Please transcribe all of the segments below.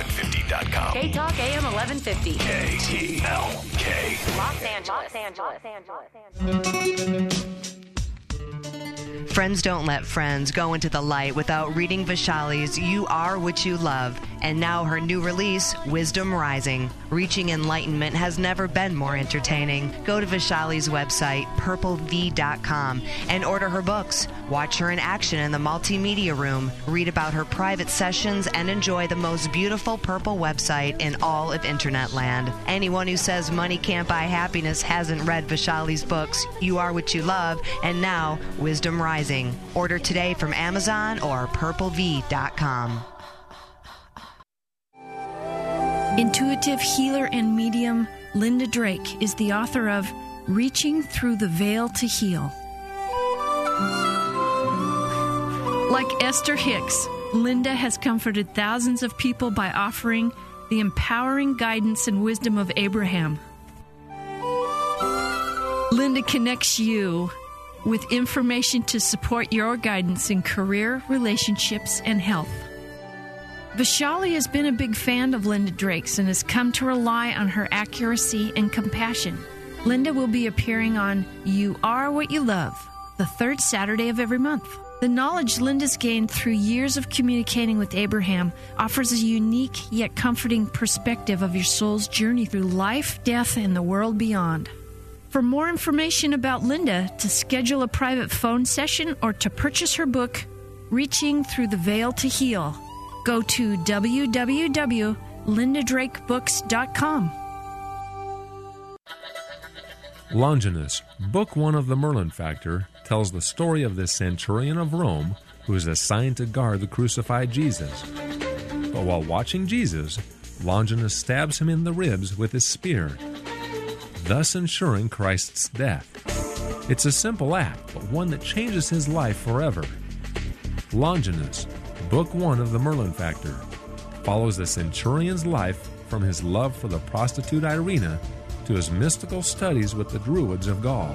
KTalk.am1150.com. KTalk AM 1150. KTLK. Los Angeles. Los Angeles. Friends don't let friends go into the light without reading Vishali's You Are What You Love. And now her new release, Wisdom Rising. Reaching enlightenment has never been more entertaining. Go to Vishali's website, purplev.com, and order her books. Watch her in action in the multimedia room, read about her private sessions, and enjoy the most beautiful purple website in all of Internet land. Anyone who says money can't buy happiness hasn't read Vishali's books, You Are What You Love, and now Wisdom Rising. Order today from Amazon or purplev.com. Intuitive healer and medium Linda Drake is the author of Reaching Through the Veil to Heal. Like Esther Hicks, Linda has comforted thousands of people by offering the empowering guidance and wisdom of Abraham. Linda connects you with information to support your guidance in career, relationships, and health. Vishali has been a big fan of Linda Drake's and has come to rely on her accuracy and compassion. Linda will be appearing on You Are What You Love, the third Saturday of every month. The knowledge Linda's gained through years of communicating with Abraham offers a unique yet comforting perspective of your soul's journey through life, death, and the world beyond. For more information about Linda, to schedule a private phone session, or to purchase her book, Reaching Through the Veil to Heal, go to www.lindadrakebooks.com. Longinus, Book 1 of the Merlin Factor, tells the story of this centurion of Rome who is assigned to guard the crucified Jesus. But while watching Jesus, Longinus stabs him in the ribs with his spear, thus ensuring Christ's death. It's a simple act, but one that changes his life forever. Longinus, Book 1 of the Merlin Factor, follows the centurion's life from his love for the prostitute Irina to his mystical studies with the Druids of Gaul.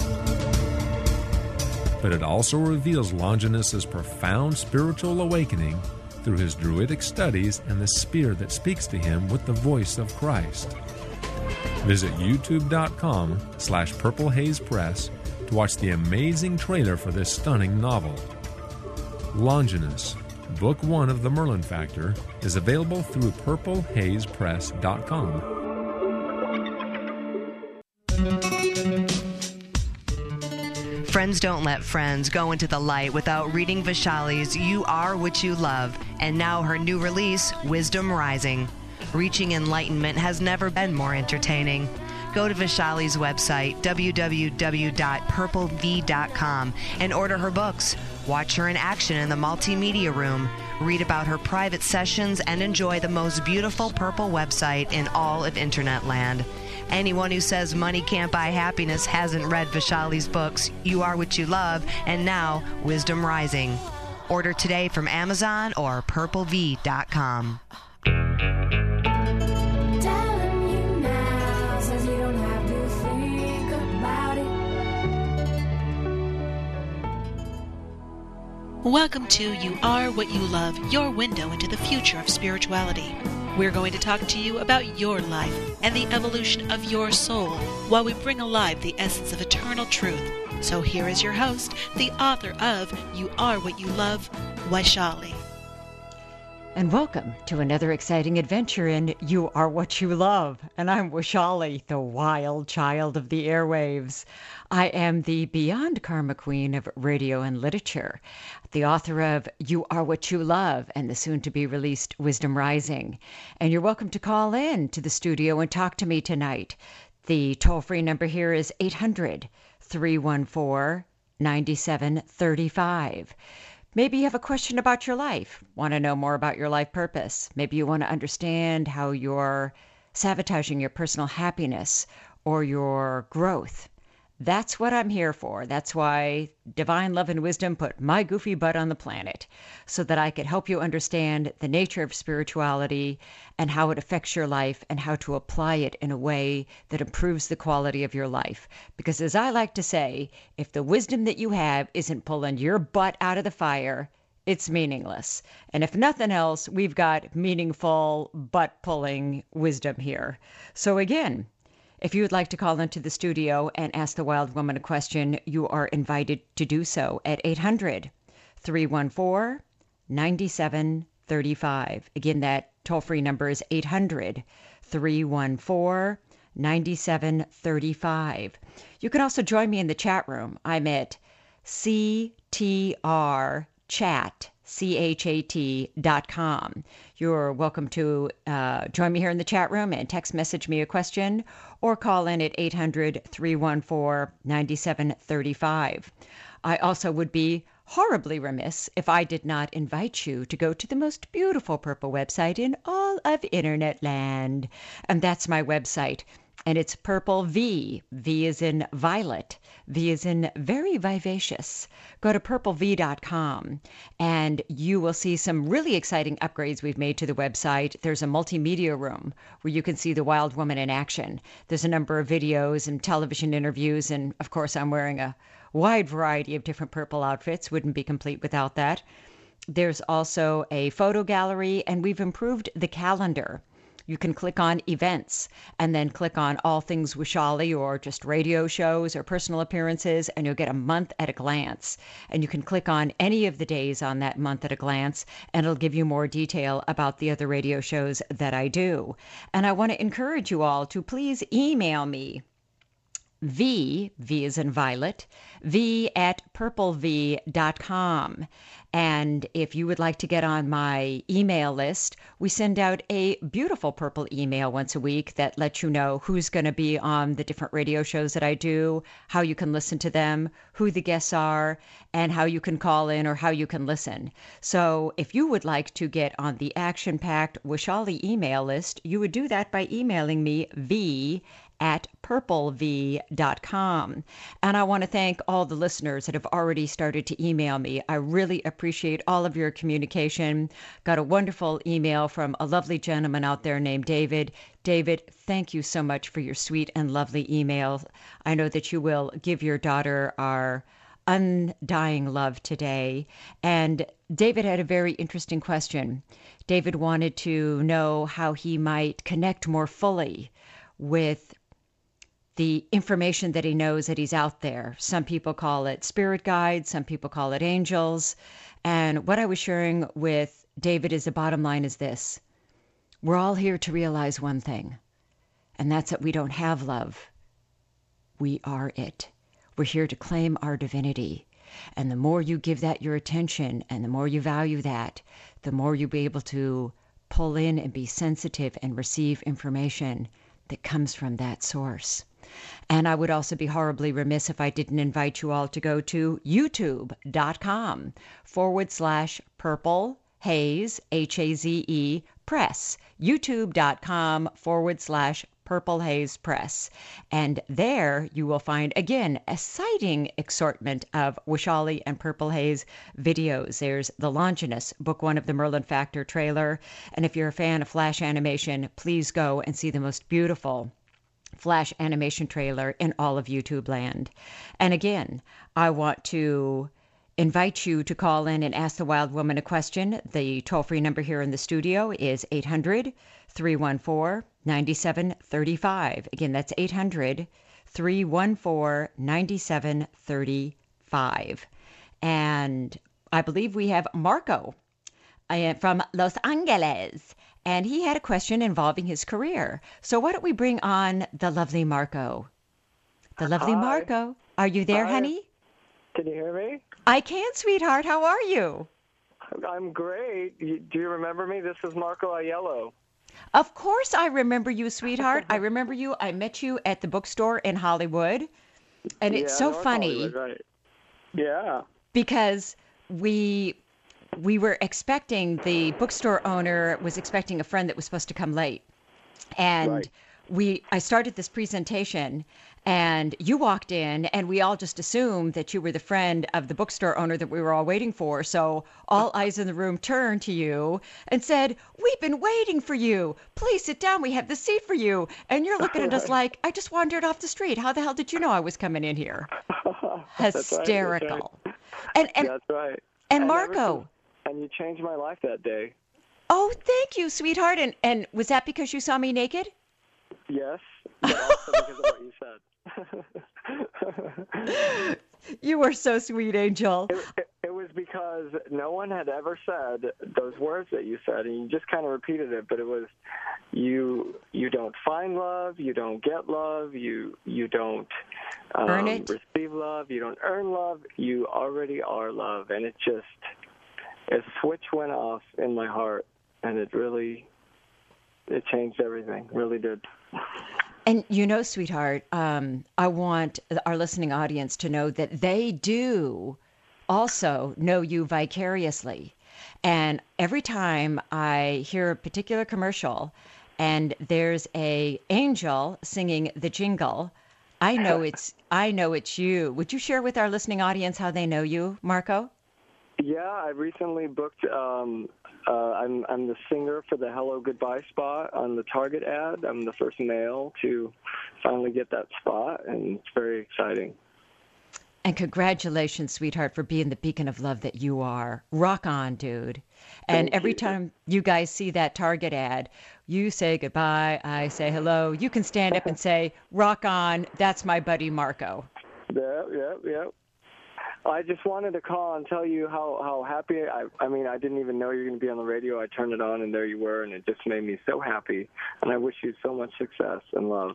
But it also reveals Longinus's profound spiritual awakening through his Druidic studies and the spear that speaks to him with the voice of Christ. Visit youtube.com slash Purple Haze Press to watch the amazing trailer for this stunning novel. Longinus, Book 1 of the Merlin Factor, is available through purplehazepress.com. Friends don't let friends go into the light without reading Vishali's You Are What You Love, and now her new release, Wisdom Rising. Reaching enlightenment has never been more entertaining. Go to Vishali's website, www.purplev.com, and order her books. Watch her in action in the multimedia room. Read about her private sessions and enjoy the most beautiful purple website in all of Internet land. Anyone who says money can't buy happiness hasn't read Vishali's books, You Are What You Love, and now Wisdom Rising. Order today from Amazon or purplev.com. Welcome to You Are What You Love, your window into the future of spirituality. We're going to talk to you about your life and the evolution of your soul while we bring alive the essence of eternal truth. So here is your host, the author of You Are What You Love, Vishali. And welcome to another exciting adventure in You Are What You Love. And I'm Vishali, the wild child of the airwaves. I am the Beyond Karma Queen of radio and literature, the author of You Are What You Love and the soon to be released Wisdom Rising. And you're welcome to call in to the studio and talk to me tonight. The toll free number here is 800 314 9735. Maybe you have a question about your life, want to know more about your life purpose. Maybe you want to understand how you're sabotaging your personal happiness or your growth. That's what I'm here for. That's why Divine Love and Wisdom put my goofy butt on the planet, so that I could help you understand the nature of spirituality and how it affects your life and how to apply it in a way that improves the quality of your life. Because as I like to say, if the wisdom that you have isn't pulling your butt out of the fire, it's meaningless. And if nothing else, we've got meaningful butt pulling wisdom here. So, again, if you would like to call into the studio and ask the wild woman a question, you are invited to do so at 800 314 9735. Again, that toll free number is 800 314 9735. You can also join me in the chat room. I'm at CTR chat c-h-a-t dot com. You're welcome to uh, join me here in the chat room and text message me a question or call in at 800-314-9735 i also would be horribly remiss if i did not invite you to go to the most beautiful purple website in all of internet land and that's my website and it's purple V. V is in violet. V is in very vivacious. Go to purplev.com and you will see some really exciting upgrades we've made to the website. There's a multimedia room where you can see the wild woman in action. There's a number of videos and television interviews, and of course, I'm wearing a wide variety of different purple outfits. Wouldn't be complete without that. There's also a photo gallery, and we've improved the calendar you can click on events and then click on all things Vishali or just radio shows or personal appearances, and you'll get a month at a glance. And you can click on any of the days on that month at a glance, and it'll give you more detail about the other radio shows that I do. And I want to encourage you all to please email me. V, V is in violet, V at purplev.com. And if you would like to get on my email list, we send out a beautiful purple email once a week that lets you know who's going to be on the different radio shows that I do, how you can listen to them, who the guests are, and how you can call in or how you can listen. So if you would like to get on the action packed Vishali email list, you would do that by emailing me v at purplev.com. And I want to thank all the listeners that have already started to email me. I really appreciate all of your communication. Got a wonderful email from a lovely gentleman out there named David. David, thank you so much for your sweet and lovely email. I know that you will give your daughter our undying love today. And David had a very interesting question. David wanted to know how he might connect more fully with the information that he knows that he's out there. Some people call it spirit guides, some people call it angels. And what I was sharing with David is the bottom line is this we're all here to realize one thing, and that's that we don't have love. We are it. We're here to claim our divinity. And the more you give that your attention and the more you value that, the more you'll be able to pull in and be sensitive and receive information that comes from that source. And I would also be horribly remiss if I didn't invite you all to go to youtube.com forward slash purple haze, H A Z E, press. youtube.com forward slash Purple Haze Press. And there you will find, again, a exciting assortment of Vishali and Purple Haze videos. There's The Longinus, book one of the Merlin Factor trailer. And if you're a fan of Flash animation, please go and see the most beautiful Flash animation trailer in all of YouTube land. And again, I want to invite you to call in and ask the wild woman a question. The toll free number here in the studio is 800 314 9735. Again, that's 800 314 9735. And I believe we have Marco uh, from Los Angeles. And he had a question involving his career. So why don't we bring on the lovely Marco? The lovely Hi. Marco. Are you there, Hi. honey? Can you hear me? I can, sweetheart. How are you? I'm great. Do you remember me? This is Marco Aiello. Of course, I remember you, sweetheart. I remember you. I met you at the bookstore in Hollywood. And it's Yeah, so North funny right. Yeah. because we we were expecting the bookstore owner was expecting a friend that was supposed to come late. And Right. we I started this presentation and you walked in and we all just assumed that you were the friend of the bookstore owner that we were all waiting for. So all eyes in the room turned to you and said, "We've been waiting for you. Please sit down. We have the seat for you." And you're looking at us like, "I just wandered off the street. How the hell did you know I was coming in here?" That's right, that's right. Hysterical. And and That's right. and Marco, and you changed my life that day. Oh, thank you, sweetheart. And and was that because you saw me naked? Yes, but also because of what you said. You were so sweet, Angel. It, it, it was because no one had ever said those words that you said, and you just kind of repeated it. But it was, you you don't find love, you don't get love, you you don't um, Earn it? receive love, you don't earn love. You already are love, and it just a switch went off in my heart, and it really it changed everything. Really did. And you know, sweetheart, um, I want our listening audience to know that they do also know you vicariously. And every time I hear a particular commercial and there's a angel singing the jingle, I know it's I know it's you. Would you share with our listening audience how they know you, Marco? Yeah, I recently booked. Um, uh, I'm I'm the singer for the Hello Goodbye spot on the Target ad. I'm the first male to finally get that spot, and it's very exciting. And congratulations, sweetheart, for being the beacon of love that you are. Rock on, dude. And Thank every you. time you guys see that Target ad, you say goodbye, I say hello. You can stand up and say, Rock on, that's my buddy Marco. Yep, yep, yep. I just wanted to call and tell you how how happy I. I mean, I didn't even know you were going to be on the radio. I turned it on, and there you were, and it just made me so happy. And I wish you so much success and love.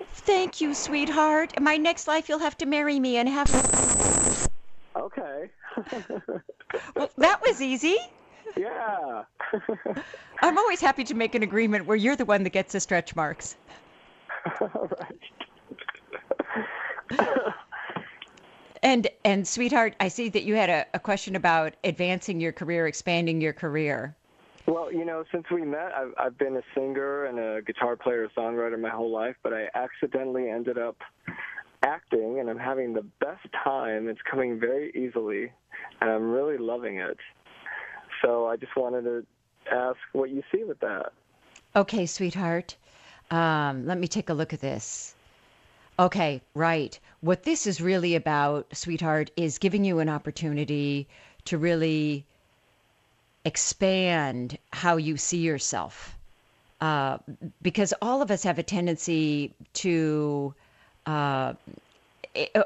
Thank you, sweetheart. In my next life, you'll have to marry me and have. Okay. Well, that was easy. yeah. I'm always happy to make an agreement where you're the one that gets the stretch marks. All right. And and sweetheart, I see that you had a, a question about advancing your career, expanding your career. Well, you know, since we met, I've, I've been a singer and a guitar player, songwriter my whole life, but I accidentally ended up acting, and I'm having the best time. It's coming very easily, and I'm really loving it. So I just wanted to ask what you see with that. Okay, sweetheart. Um, let me take a look at this. Okay, right. What this is really about, sweetheart, is giving you an opportunity to really expand how you see yourself. Uh, because all of us have a tendency to. Uh,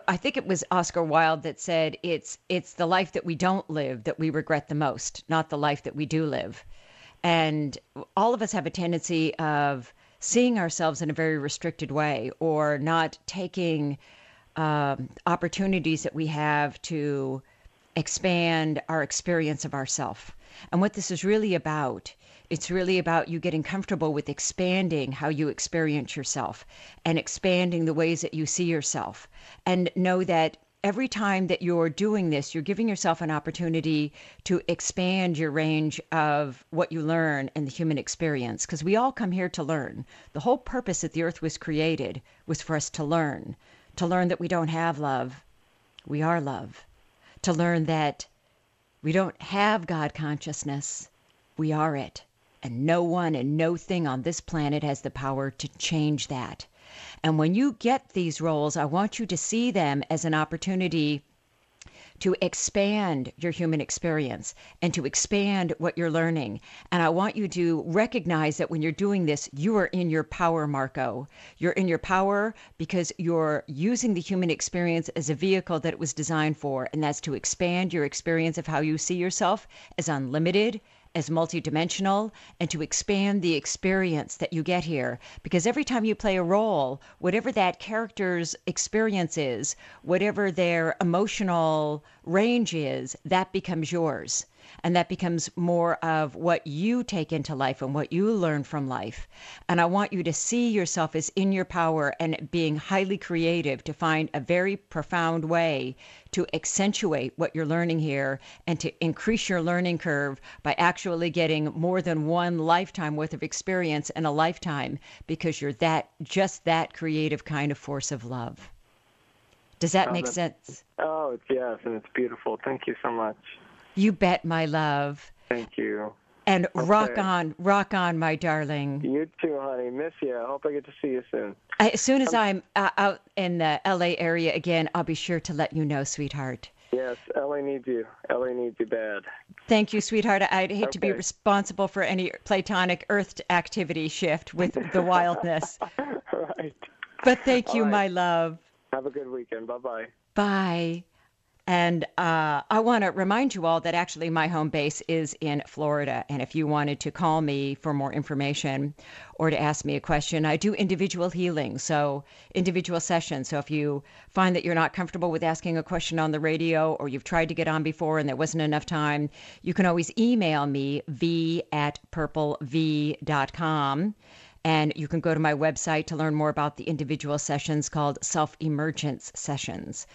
I- think it was Oscar Wilde that said it's it's the life that we don't live that we regret the most, not the life that we do live. And all of us have a tendency of seeing ourselves in a very restricted way or not taking um, opportunities that we have to expand our experience of ourself. And what this is really about, it's really about you getting comfortable with expanding how you experience yourself and expanding the ways that you see yourself. And know that every time that you're doing this, you're giving yourself an opportunity to expand your range of what you learn in the human experience. Because we all come here to learn. The whole purpose that the earth was created was for us to learn, to learn that we don't have love, we are love, to learn that we don't have God consciousness, we are it. And no one and no thing on this planet has the power to change that. And when you get these roles, I want you to see them as an opportunity to expand your human experience and to expand what you're learning. And I want you to recognize that when you're doing this, you are in your power, Marco. You're in your power because you're using the human experience as a vehicle that it was designed for, and that's to expand your experience of how you see yourself as unlimited as multidimensional and to expand the experience that you get here. Because every time you play a role, whatever that character's experience is, whatever their emotional range is, that becomes yours. And that becomes more of what you take into life and what you learn from life. And I want you to see yourself as in your power and being highly creative to find a very profound way to accentuate what you're learning here and to increase your learning curve by actually getting more than one lifetime worth of experience in a lifetime because you're that just that creative kind of force of love. Does that Oh, make sense? Oh, yes, and it's beautiful. Thank you so much. You bet, my love. Thank you. And rock on, rock on, my darling. You too, honey. Miss you. I hope I get to see you soon. As soon as I'm uh, out in the LA area again, I'll be sure to let you know, sweetheart. Yes, LA needs you. LA needs you bad. Thank you, sweetheart. I'd hate to be responsible for any platonic Earth activity shift with the wildness. right. But thank you, All my love. Have a good weekend. Bye bye bye. And uh, I want to remind you all that actually my home base is in Florida. And if you wanted to call me for more information or to ask me a question, I do individual healing, so individual sessions. So if you find that you're not comfortable with asking a question on the radio or you've tried to get on before and there wasn't enough time, you can always email me, v at purplev.com. And you can go to my website to learn more about the individual sessions called self emergence sessions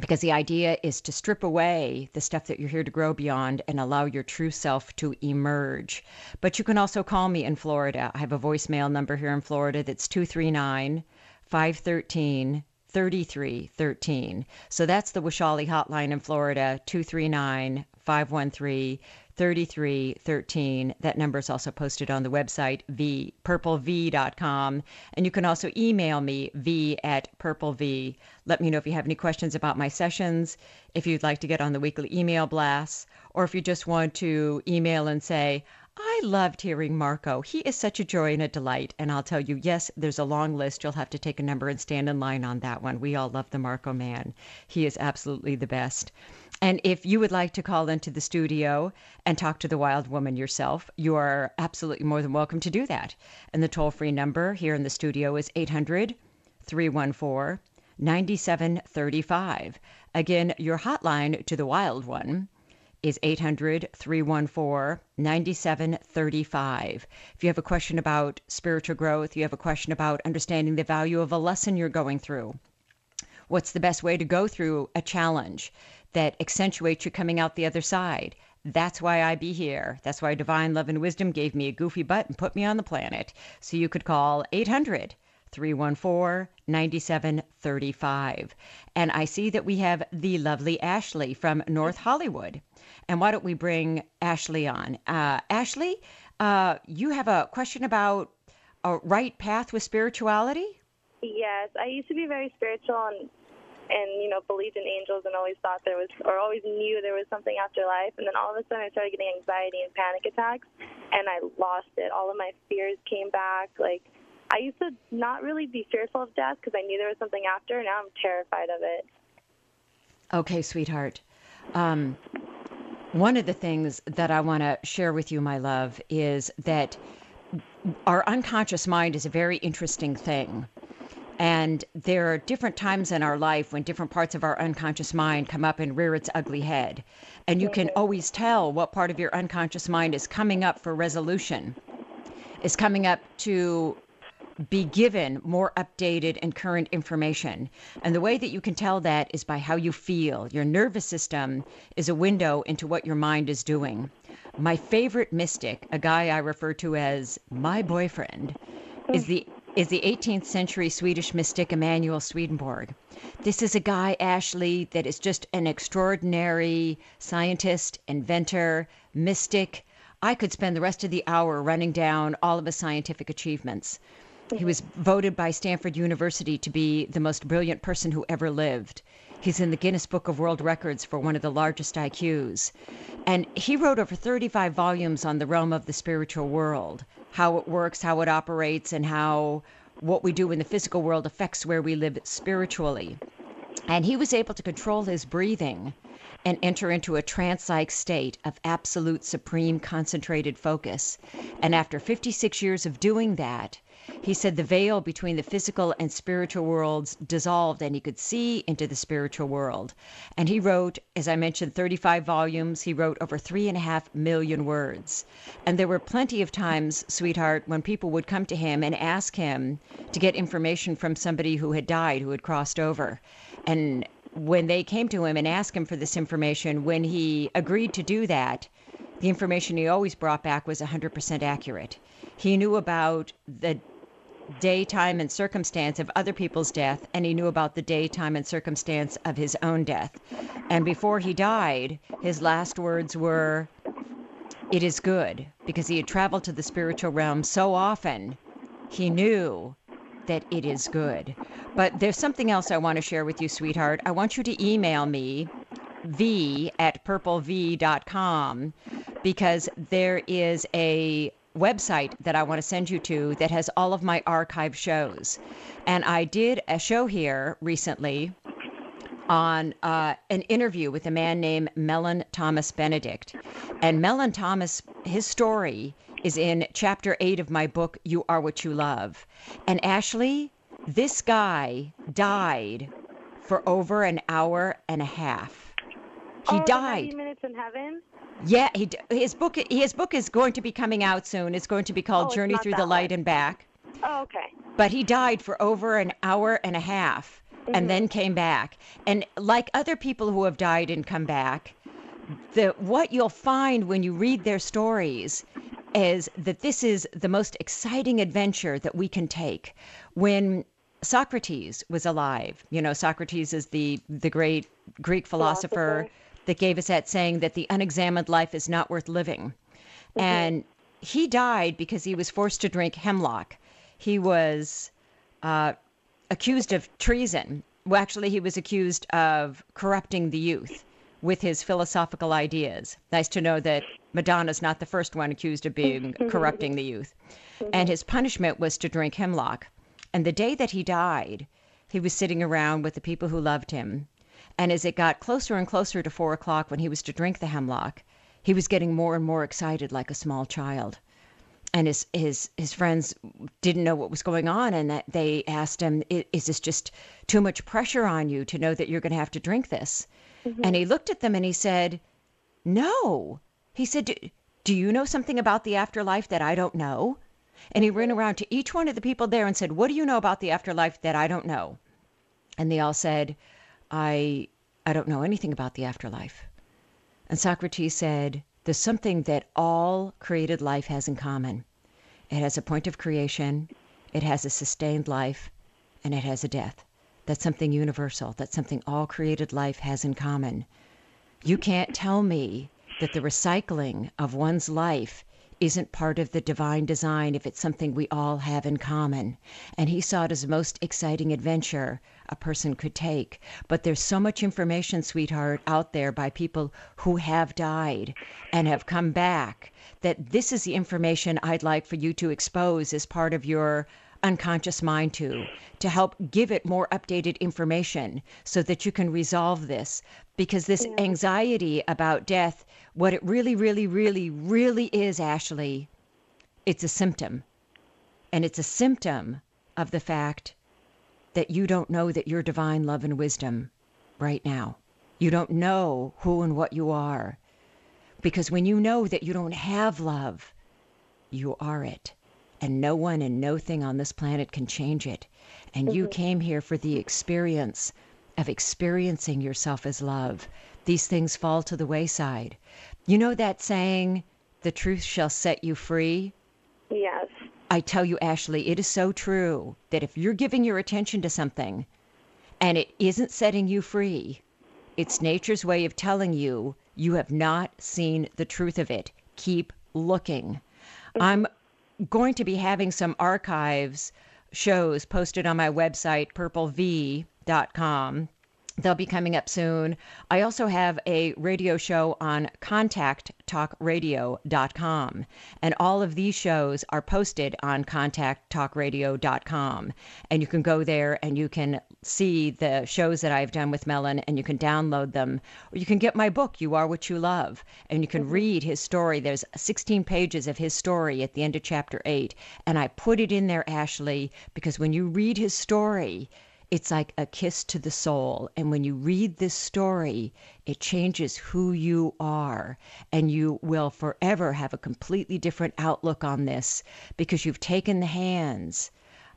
because the idea is to strip away the stuff that you're here to grow beyond and allow your true self to emerge. But you can also call me in Florida. I have a voicemail number here in Florida that's 239 513 3313. So that's the Vishali hotline in Florida 239 513 3313. That number is also posted on the website, v, purplev.com. And you can also email me, v at purplev. Let me know if you have any questions about my sessions, if you'd like to get on the weekly email blasts, or if you just want to email and say, I loved hearing Marco. He is such a joy and a delight. And I'll tell you, yes, there's a long list. You'll have to take a number and stand in line on that one. We all love the Marco man. He is absolutely the best. And if you would like to call into the studio and talk to the wild woman yourself, you are absolutely more than welcome to do that. And the toll free number here in the studio is 800 314 9735. Again, your hotline to the wild one is 800 314 9735. If you have a question about spiritual growth, you have a question about understanding the value of a lesson you're going through, what's the best way to go through a challenge that accentuates you coming out the other side? That's why I be here. That's why divine love and wisdom gave me a goofy butt and put me on the planet. So you could call 800 314 9735. And I see that we have the lovely Ashley from North Hollywood. And why don't we bring Ashley on? Uh, Ashley, uh, you have a question about a right path with spirituality? Yes, I used to be very spiritual and and you know believed in angels and always thought there was or always knew there was something after life and then all of a sudden I started getting anxiety and panic attacks and I lost it. All of my fears came back. Like I used to not really be fearful of death because I knew there was something after. Now I'm terrified of it. Okay, sweetheart. Um, one of the things that I want to share with you, my love, is that our unconscious mind is a very interesting thing. And there are different times in our life when different parts of our unconscious mind come up and rear its ugly head. And you can mm-hmm. always tell what part of your unconscious mind is coming up for resolution, is coming up to be given more updated and current information. And the way that you can tell that is by how you feel. Your nervous system is a window into what your mind is doing. My favorite mystic, a guy I refer to as my boyfriend, is mm. the is the 18th century Swedish mystic Emanuel Swedenborg. This is a guy, Ashley, that is just an extraordinary scientist, inventor, mystic. I could spend the rest of the hour running down all of his scientific achievements. He was voted by Stanford University to be the most brilliant person who ever lived. He's in the Guinness Book of World Records for one of the largest IQs. And he wrote over 35 volumes on the realm of the spiritual world, how it works, how it operates, and how what we do in the physical world affects where we live spiritually. And he was able to control his breathing and enter into a trance like state of absolute supreme concentrated focus. And after 56 years of doing that, he said the veil between the physical and spiritual worlds dissolved and he could see into the spiritual world. And he wrote, as I mentioned, 35 volumes. He wrote over three and a half million words. And there were plenty of times, sweetheart, when people would come to him and ask him to get information from somebody who had died, who had crossed over. And when they came to him and asked him for this information, when he agreed to do that, the information he always brought back was 100% accurate. He knew about the day, time, and circumstance of other people's death, and he knew about the day, time, and circumstance of his own death. And before he died, his last words were, It is good, because he had traveled to the spiritual realm so often, he knew that it is good. But there's something else I want to share with you, sweetheart. I want you to email me v at purplev.com because there is a website that I want to send you to that has all of my archive shows. And I did a show here recently on uh, an interview with a man named Mellen Thomas Benedict. And Mellen Thomas, his story is in chapter eight of my book, You Are What You Love. And Ashley, this guy died for over an hour and a half. He oh, died. 90 minutes in heaven. Yeah, he, his book his book is going to be coming out soon. It's going to be called Oh, Journey Through the Light one. and Back. Oh, okay. But he died for over an hour and a half and mm-hmm. then came back. And like other people who have died and come back, the what you'll find when you read their stories is that this is the most exciting adventure that we can take. When Socrates was alive, you know, Socrates is the the great Greek philosopher, Philosopher. That gave us that saying that the unexamined life is not worth living. Mm-hmm. And he died because he was forced to drink hemlock. He was uh, accused of treason. Well, actually, he was accused of corrupting the youth with his philosophical ideas. Nice to know that Madonna's not the first one accused of being mm-hmm. corrupting the youth. And mm-hmm. his punishment was to drink hemlock. And the day that he died, he was sitting around with the people who loved him. And as it got closer and closer to four o'clock when he was to drink the hemlock, he was getting more and more excited like a small child. And his his his friends didn't know what was going on and that they asked him is this just too much pressure on you to know that you're going to have to drink this? Mm-hmm. And he looked at them and he said no. He said "Do- do you know something about the afterlife that i don't know? And he ran mm-hmm. around to each one of the people there and said what do you know about the afterlife that i don't know? And they all said i i don't know anything about the afterlife and Socrates said, There's something that all created life has in common. It has a point of creation, it has a sustained life, and it has a death. That's something universal. That's something all created life has in common. You can't tell me that the recycling of one's life isn't part of the divine design if it's something we all have in common. And he saw it as the most exciting adventure a person could take. But there's so much information, sweetheart, out there by people who have died and have come back that this is the information I'd like for you to expose as part of your unconscious mind to to help give it more updated information so that you can resolve this. Because this anxiety about death what it really really really really is Ashley it's a symptom. And it's a symptom of the fact that you don't know that you're divine love and wisdom right now. You don't know who and what you are. Because when you know that you don't have love you are it and no one and no thing on this planet can change it. And you mm-hmm. came here for the experience of experiencing yourself as love. These things fall to the wayside. You know that saying, the truth shall set you free? Yes. I tell you, Ashley, it is so true that if you're giving your attention to something and it isn't setting you free, it's nature's way of telling you you have not seen the truth of it. Keep looking. I'm going to be having some archives shows posted on my website, purplev.com. They'll be coming up soon. I also have a radio show on contacttalkradio.com. And all of these shows are posted on contacttalkradio.com. And you can go there and you can see the shows that I've done with Mellen and you can download them. Or you can get my book, You Are What You Love, and you can mm-hmm. read his story. There's 16 pages of his story at the end of chapter 8. And I put it in there, Ashley, because when you read his story, it's like a kiss to the soul. And when you read this story, it changes who you are. And you will forever have a completely different outlook on this because you've taken the hands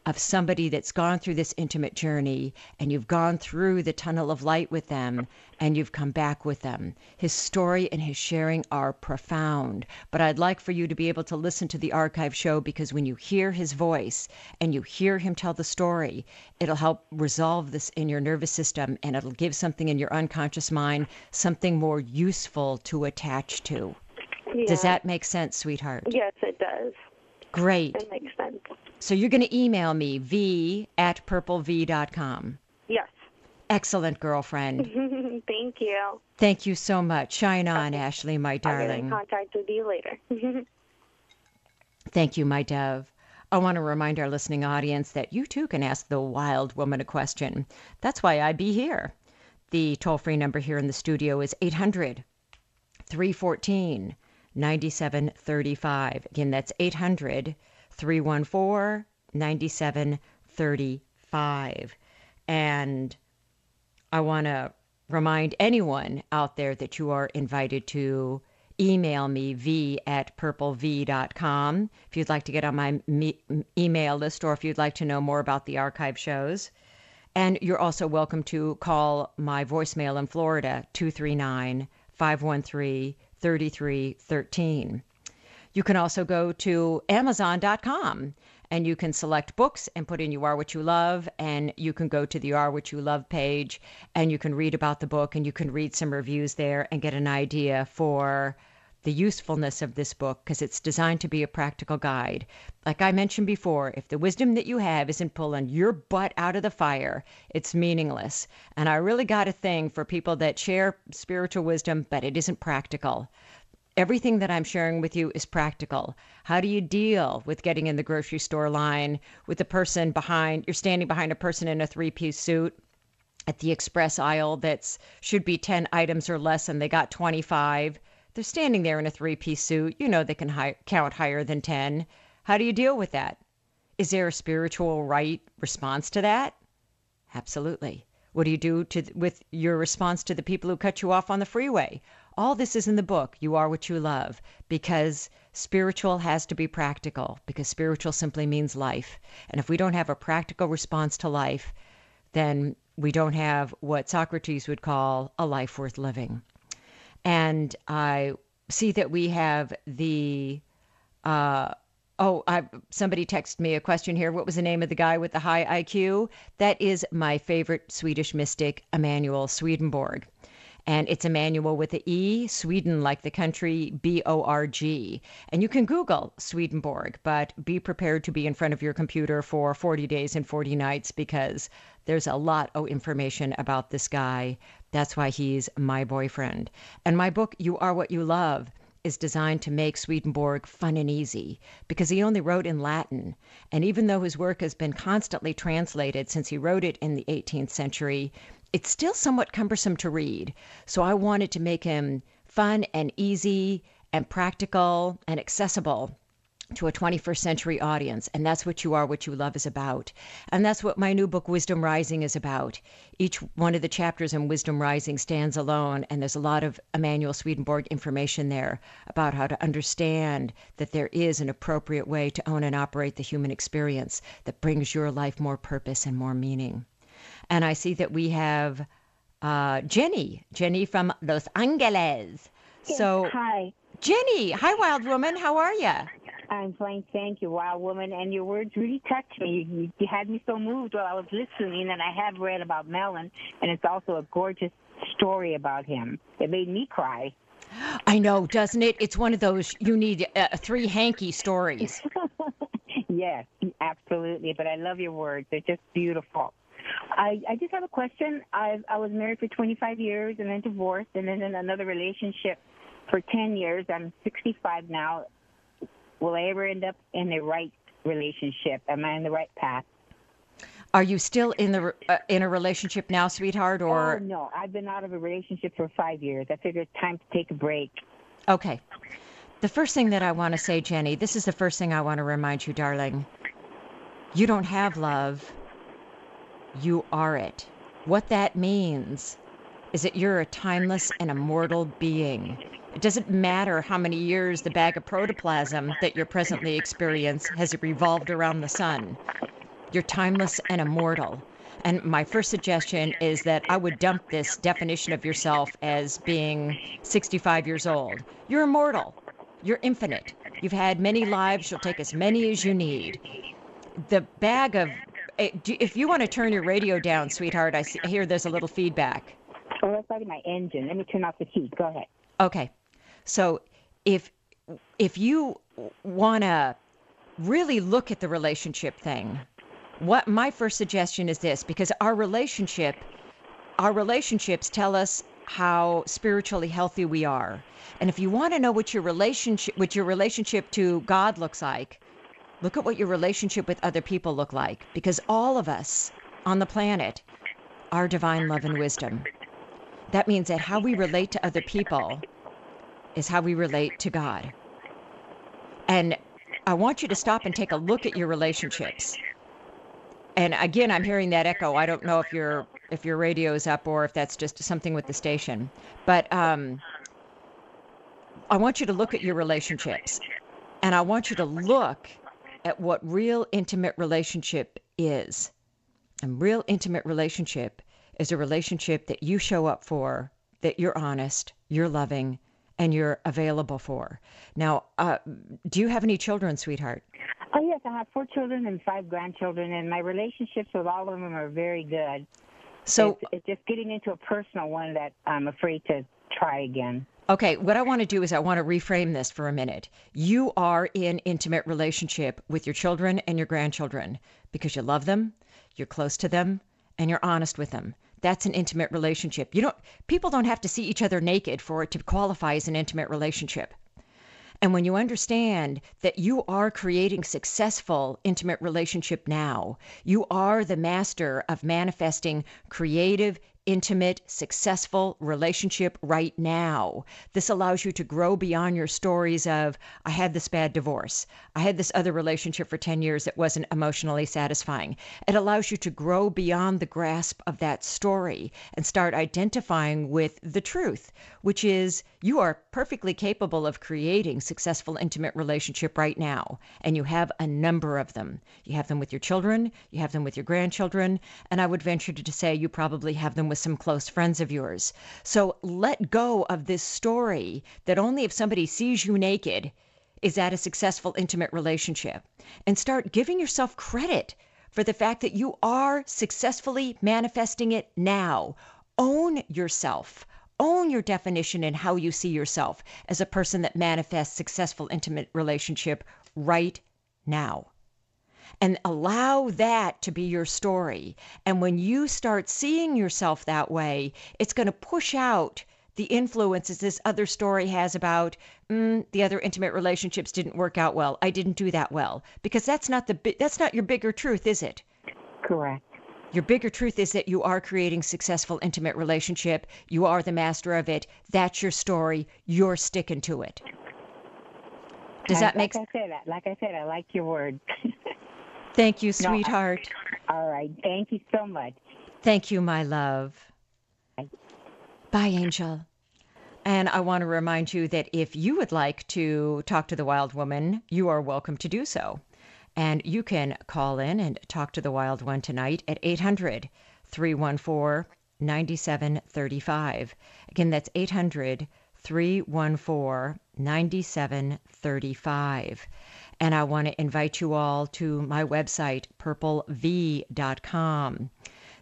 of somebody that's gone through this intimate journey and you've gone through the tunnel of light with them and you've come back with them. His story and his sharing are profound, but I'd like for you to be able to listen to the archive show because when you hear his voice and you hear him tell the story, it'll help resolve this in your nervous system and it'll give something in your unconscious mind something more useful to attach to. Does that make sense, sweetheart? Yes, it does. Great. It makes sense. So you're going to email me, v at purplev.com. Yes. Excellent, girlfriend. Thank you. Thank you so much. Shine on, Ashley, my I'll get in darling. contact with you later. Thank you, my dove. I want to remind our listening audience that you too can ask the wild woman a question. That's why I be here. The toll free number here in the studio is 800 314 9735. Again, that's 800 314 9735. And I want to remind anyone out there that you are invited to email me v at purplev.com if you'd like to get on my me- email list or if you'd like to know more about the archive shows. And you're also welcome to call my voicemail in Florida, 239 513 3313. You can also go to Amazon.com and you can select books and put in You Are What You Love. And you can go to the You Are What You Love page and you can read about the book and you can read some reviews there and get an idea for the usefulness of this book because it's designed to be a practical guide. Like I mentioned before, if the wisdom that you have isn't pulling your butt out of the fire, it's meaningless. And I really got a thing for people that share spiritual wisdom, but it isn't practical. Everything that I'm sharing with you is practical. How do you deal with getting in the grocery store line with the person behind, you're standing behind a person in a three piece suit? at the express aisle that's should be 10 items or less and they got 25 they're standing there in a three piece suit. You know they can hi- count higher than 10. How do you deal with that? Is there a spiritual right response to that? Absolutely. What do you do to, with your response to the people who cut you off on the freeway? All this is in the book, You Are What You Love, because spiritual has to be practical, because spiritual simply means life. And if we don't have a practical response to life, then we don't have what Socrates would call a life worth living and I see that we have the. Uh, oh, I, somebody texted me a question here. What was the name of the guy with the high IQ? That is my favorite Swedish mystic, Emanuel Swedenborg. And it's Emmanuel with the E, Sweden like the country, B O R G. And you can Google Swedenborg, but be prepared to be in front of your computer for 40 days and 40 nights because there's a lot of information about this guy. That's why he's my boyfriend. And my book, You Are What You Love, is designed to make Swedenborg fun and easy because he only wrote in Latin. And even though his work has been constantly translated since he wrote it in the 18th century, it's still somewhat cumbersome to read. So I wanted to make him fun and easy and practical and accessible to a 21st century audience. And that's what You Are What You Love is about. And that's what my new book, Wisdom Rising, is about. Each one of the chapters in Wisdom Rising stands alone, and there's a lot of Emanuel Swedenborg information there about how to understand that there is an appropriate way to own and operate the human experience that brings your life more purpose and more meaning. And I see that we have uh, Jenny, Jenny from Los Angeles. So, hi. Jenny, hi, wild woman. How are you? I'm fine, thank you, wild woman. And your words really touched me. You, you had me so moved while I was listening, and I have read about Mellen, and it's also a gorgeous story about him. It made me cry. I know, doesn't it? It's one of those you need uh, three hanky stories. yes, absolutely. But I love your words. They're just beautiful. I, I just have a question. I I was married for 25 years and then divorced and then in another relationship for 10 years. I'm 65 now. Will I ever end up in the right relationship? Am I in the right path? Are you still in the uh, in a relationship now, sweetheart? Or oh no, I've been out of a relationship for five years. I figured it's time to take a break. okay. The first thing that I want to say, Jenny, this is the first thing I want to remind you, darling. You don't have love. You are it. What that means is that you're a timeless and immortal being. It doesn't matter how many years the bag of protoplasm that you're presently experiencing has revolved around the sun. You're timeless and immortal. And my first suggestion is that I would dump this definition of yourself as being 65 years old. You're immortal. You're infinite. You've had many lives. You'll take as many as you need. The bag of. If you want to turn your radio down, sweetheart, I hear there's a little feedback. Oh, that's probably my engine. Let me turn off the heat. Go ahead. Okay. So if if you want to really look at the relationship thing, what my first suggestion is this because our relationship our relationships tell us how spiritually healthy we are. And if you want to know what your relationship what your relationship to God looks like, look at what your relationship with other people look like because all of us on the planet are divine love and wisdom. That means that how we relate to other people is how we relate to God. And I want you to stop and take a look at your relationships. And again, I'm hearing that echo. I don't know if your if your radio is up or if that's just something with the station. But um, I want you to look at your relationships, and I want you to look at what real intimate relationship is. And real intimate relationship is a relationship that you show up for, that you're honest, you're loving, and you're available for. Now, uh, do you have any children, sweetheart? Oh yes, I have four children and five grandchildren, and my relationships with all of them are very good. So it's, it's just getting into a personal one that I'm afraid to try again. Okay, what I want to do is I want to reframe this for a minute. You are in intimate relationship with your children and your grandchildren because you love them, you're close to them, and you're honest with them. That's an intimate relationship. You don't people don't have to see each other naked for it to qualify as an intimate relationship. And when you understand that you are creating successful intimate relationship now, you are the master of manifesting creative intimate, successful relationship right now. This allows you to grow beyond your stories of, I had this bad divorce. I had this other relationship for 10 years that wasn't emotionally satisfying. It allows you to grow beyond the grasp of that story and start identifying with the truth, which is you are perfectly capable of creating successful intimate relationship right now. And you have a number of them. You have them with your children, you have them with your grandchildren, and I would venture to say you probably have them with some close friends of yours. So let go of this story that only if somebody sees you naked is that a successful intimate relationship and start giving yourself credit for the fact that you are successfully manifesting it now. Own yourself. Own your definition and how you see yourself as a person that manifests successful intimate relationship right now and allow that to be your story. And when you start seeing yourself that way, it's going to push out the influences this other story has about mm, the other intimate relationships didn't work out well. I didn't do that well because that's not the that's not your bigger truth, is it? Correct. Your bigger truth is that you are creating successful intimate relationship. You are the master of it. That's your story. You're sticking to it. Does that make like I said, like I said, I like your word. Thank you, No, I- sweetheart. All right. Thank you so much. Thank you, my love. Bye, Angel. And I want to remind you that if you would like to talk to the wild woman, you are welcome to do so. And you can call in and talk to the wild one tonight at 800 314 9735. Again, that's 800 314 9735. And I want to invite you all to my website, purplev.com.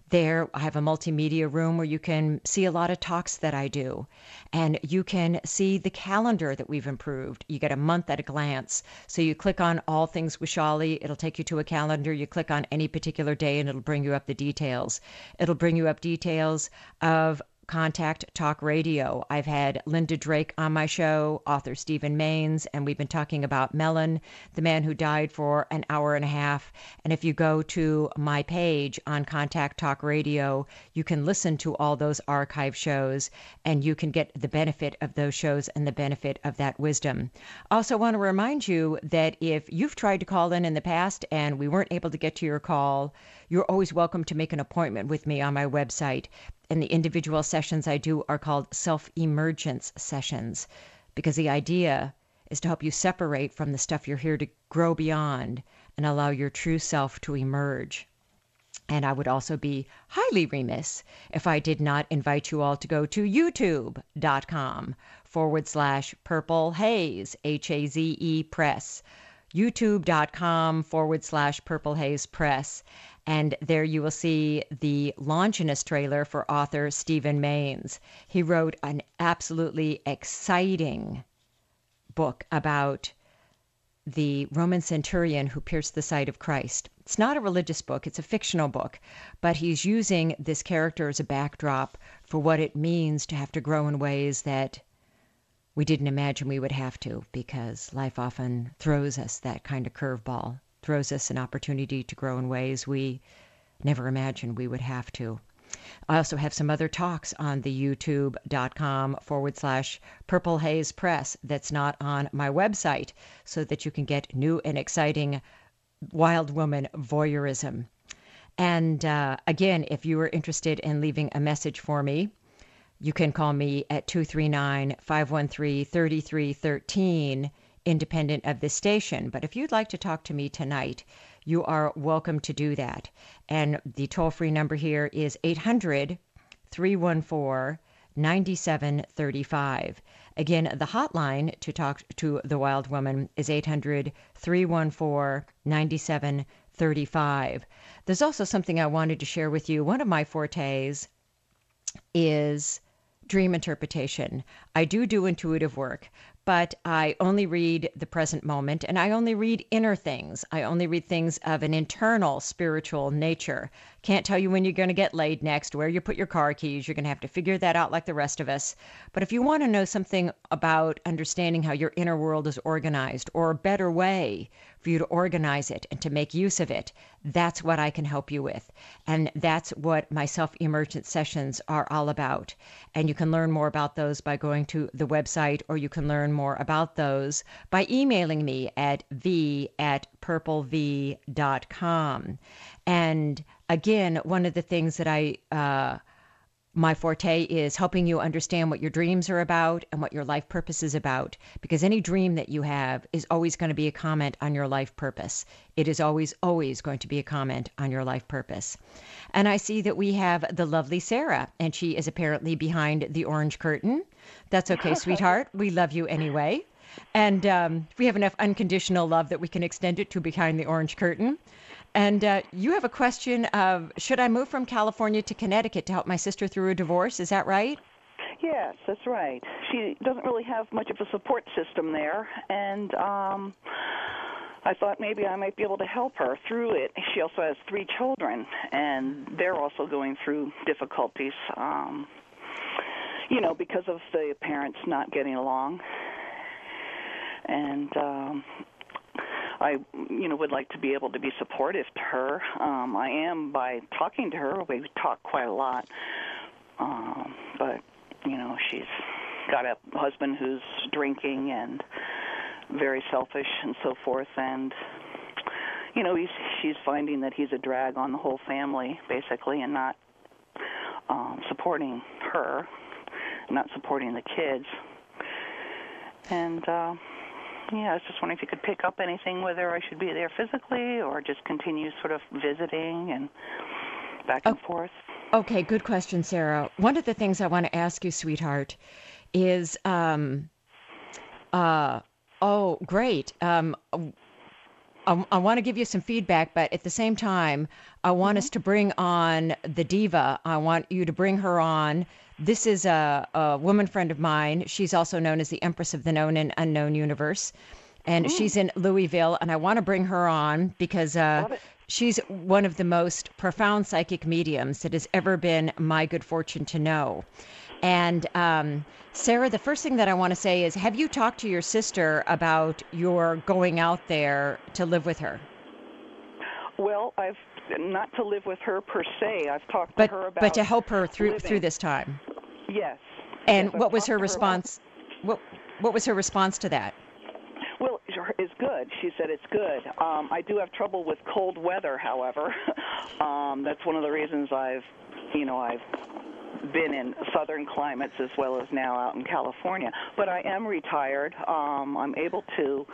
There, I have a multimedia room where you can see a lot of talks that I do. And you can see the calendar that we've improved. You get a month at a glance. So you click on All Things Vishali, it'll take you to a calendar. You click on any particular day and it'll bring you up the details. It'll bring you up details of Contact Talk Radio. I've had Linda Drake on my show, author Stephen Maines, and we've been talking about Mellen, the man who died for an hour and a half. And if you go to my page on Contact Talk Radio, you can listen to all those archive shows and you can get the benefit of those shows and the benefit of that wisdom. Also, want to remind you that if you've tried to call in in the past and we weren't able to get to your call, you're always welcome to make an appointment with me on my website. And the individual sessions I do are called self emergence sessions because the idea is to help you separate from the stuff you're here to grow beyond and allow your true self to emerge. And I would also be highly remiss if I did not invite you all to go to youtube.com forward slash purple haze, H A Z E press. YouTube.com forward slash purple haze press. And there you will see the Longinus trailer for author Stephen Maines. He wrote an absolutely exciting book about the Roman centurion who pierced the side of Christ. It's not a religious book, it's a fictional book, but he's using this character as a backdrop for what it means to have to grow in ways that we didn't imagine we would have to because life often throws us that kind of curveball, throws us an opportunity to grow in ways we never imagined we would have to. I also have some other talks on the youtube.com forward slash purple haze press that's not on my website so that you can get new and exciting wild woman voyeurism. And uh, again, if you are interested in leaving a message for me, you can call me at 239 513 3313, independent of this station. But if you'd like to talk to me tonight, you are welcome to do that. And the toll free number here is 800 314 9735. Again, the hotline to talk to the wild woman is 800 314 9735. There's also something I wanted to share with you. One of my fortes is dream interpretation. I do do intuitive work, but I only read the present moment and I only read inner things. I only read things of an internal spiritual nature. Can't tell you when you're going to get laid next, where you put your car keys. You're going to have to figure that out like the rest of us. But if you want to know something about understanding how your inner world is organized or a better way for you to organize it and to make use of it, that's what I can help you with. And that's what my self emergent sessions are all about. And you can learn more about those by going to the website or you can learn more about those by emailing me at v at purplev.com. And again, one of the things that I, uh, my forte is helping you understand what your dreams are about and what your life purpose is about. Because any dream that you have is always going to be a comment on your life purpose. It is always, always going to be a comment on your life purpose. And I see that we have the lovely Sarah, and she is apparently behind the orange curtain. That's okay, sweetheart. We love you anyway. And um, we have enough unconditional love that we can extend it to behind the orange curtain. And uh, you have a question of should I move from California to Connecticut to help my sister through a divorce? Is that right? Yes, that's right. She doesn't really have much of a support system there, and um I thought maybe I might be able to help her through it. She also has three children, and they're also going through difficulties. Um, you know, because of the parents not getting along, and um, I, you know, would like to be able to be supportive to her. Um, I am by talking to her. We talk quite a lot, um, but you know, she's got a husband who's drinking and very selfish and so forth, and you know, he's she's finding that he's a drag on the whole family, basically, and not um, supporting her, not supporting the kids, and. Uh, yeah, I was just wondering if you could pick up anything, whether I should be there physically or just continue sort of visiting and back and forth. Okay, good question, Sarah. One of the things I want to ask you, sweetheart, is um, uh, oh, great. Um, I, I want to give you some feedback, but at the same time, I want us to bring on the diva. I want you to bring her on. This is a, a woman friend of mine. She's also known as the Empress of the Known and Unknown Universe. And she's in Louisville, and I want to bring her on because uh, she's one of the most profound psychic mediums that has ever been my good fortune to know. And um, Sarah, the first thing that I want to say is have you talked to your sister about your going out there to live with her? Well, I've not to live with her per se. I've talked But to her about but to help her through living. through this time. Yes. And Yes, I've what was her response? What what was her response to that? Well, it's good. She said it's good. Um, I do have trouble with cold weather, however. um, that's one of the reasons I've, you know, I've been in southern climates as well as now out in California. But I am retired. Um, I'm able to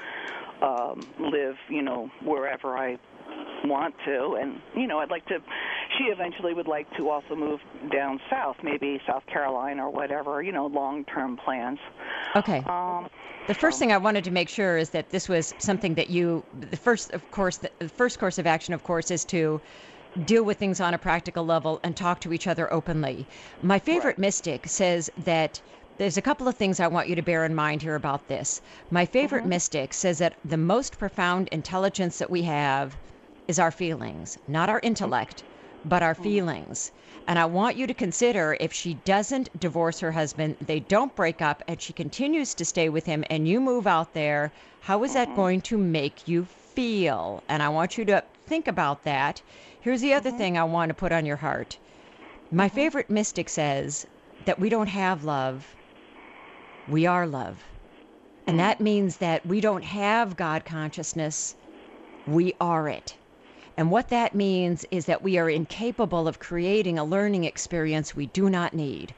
um, live, you know, wherever I want to and you know i'd like to she eventually would like to also move down south maybe south carolina or whatever you know long term plans Okay. um The first thing I wanted to make sure is that this was something that you, the first, of course, the, the first course of action, of course, is to deal with things on a practical level and talk to each other openly. My favorite mystic says that there's a couple of things I want you to bear in mind here about this. My favorite mystic says that the most profound intelligence that we have is our feelings, not our intellect, but our mm. feelings. And I want you to consider if she doesn't divorce her husband, they don't break up, and she continues to stay with him, and you move out there, how is that mm-hmm. going to make you feel? And I want you to think about that. Here's the other mm-hmm. thing I want to put on your heart. My mm-hmm. favorite mystic says that we don't have love, we are love. And mm. that means that we don't have God consciousness, we are it. And what that means is that we are incapable of creating a learning experience we do not need.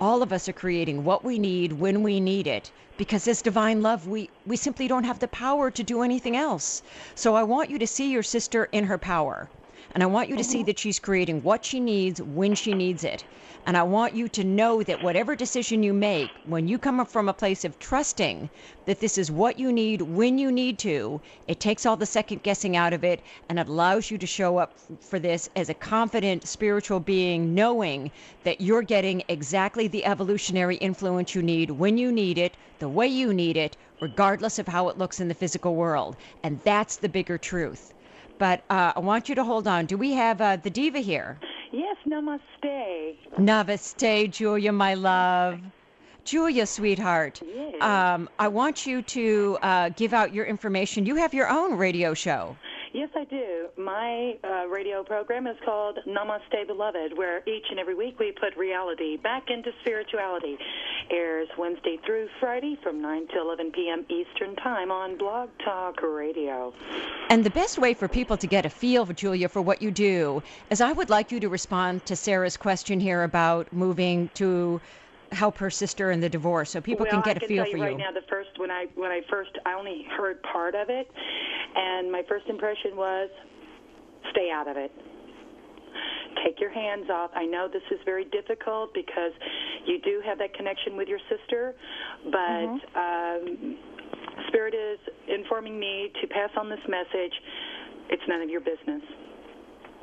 All of us are creating what we need when we need it because as divine love, we, we simply don't have the power to do anything else. So I want you to see your sister in her power. And I want you to see mm-hmm. that she's creating what she needs when she needs it. And I want you to know that whatever decision you make, when you come from a place of trusting that this is what you need when you need to, it takes all the second guessing out of it and it allows you to show up for this as a confident spiritual being, knowing that you're getting exactly the evolutionary influence you need when you need it, the way you need it, regardless of how it looks in the physical world. And that's the bigger truth. But uh, I want you to hold on. Do we have uh, the diva here? Namaste. Namaste, Julia, my love. Julia, sweetheart. Yes. Um, I want you to uh, give out your information. You have your own radio show. Yes, I do. My uh, radio program is called Namaste Beloved, where each and every week we put reality back into spirituality. Airs Wednesday through Friday from 9 to 11 p.m. Eastern Time on Blog Talk Radio. And the best way for people to get a feel, for Julia, for what you do is I would like you to respond to Sarah's question here about moving to help her sister in the divorce so people well, can get I a can feel tell for you you. right now the first when I when I first I only heard part of it and my first impression was stay out of it. Take your hands off. I know this is very difficult because you do have that connection with your sister, but um, Spirit is informing me to pass on this message. It's none of your business.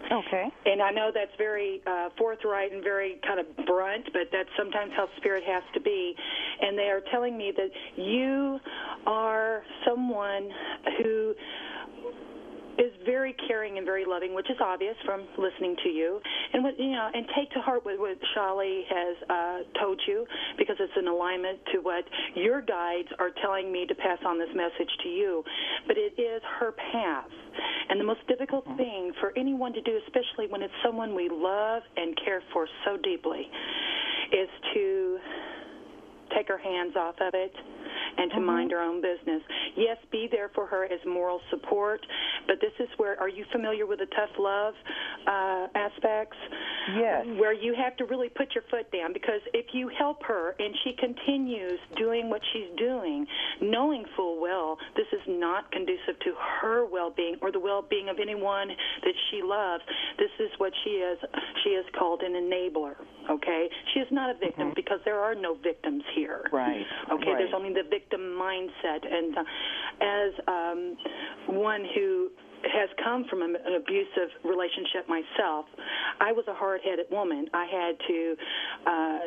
Okay. And I know that's very uh, forthright and very kind of brunt, but that's sometimes how spirit has to be. And they are telling me that you are someone who is very caring and very loving, which is obvious from listening to you. And what you know, and take to heart what, what Shali has uh, told you, because it's in alignment to what your guides are telling me to pass on this message to you. But it is her path. And the most difficult thing for anyone to do, especially when it's someone we love and care for so deeply, is to take her hands off of it and to mind her own business. Yes, be there for her as moral support, but this is where are you familiar with the tough love uh, aspects? Yes. Where you have to really put your foot down because if you help her and she continues doing what she's doing, knowing full well this is not conducive to her well-being or the well-being of anyone that she loves, this is what she is. She is called an enabler. Okay, she is not a victim because there are no victims here. Right. Okay, Right. there's only the victim mindset. And uh, as um, one who has come from an an abusive relationship myself, I was a hard-headed woman. I had to. Uh,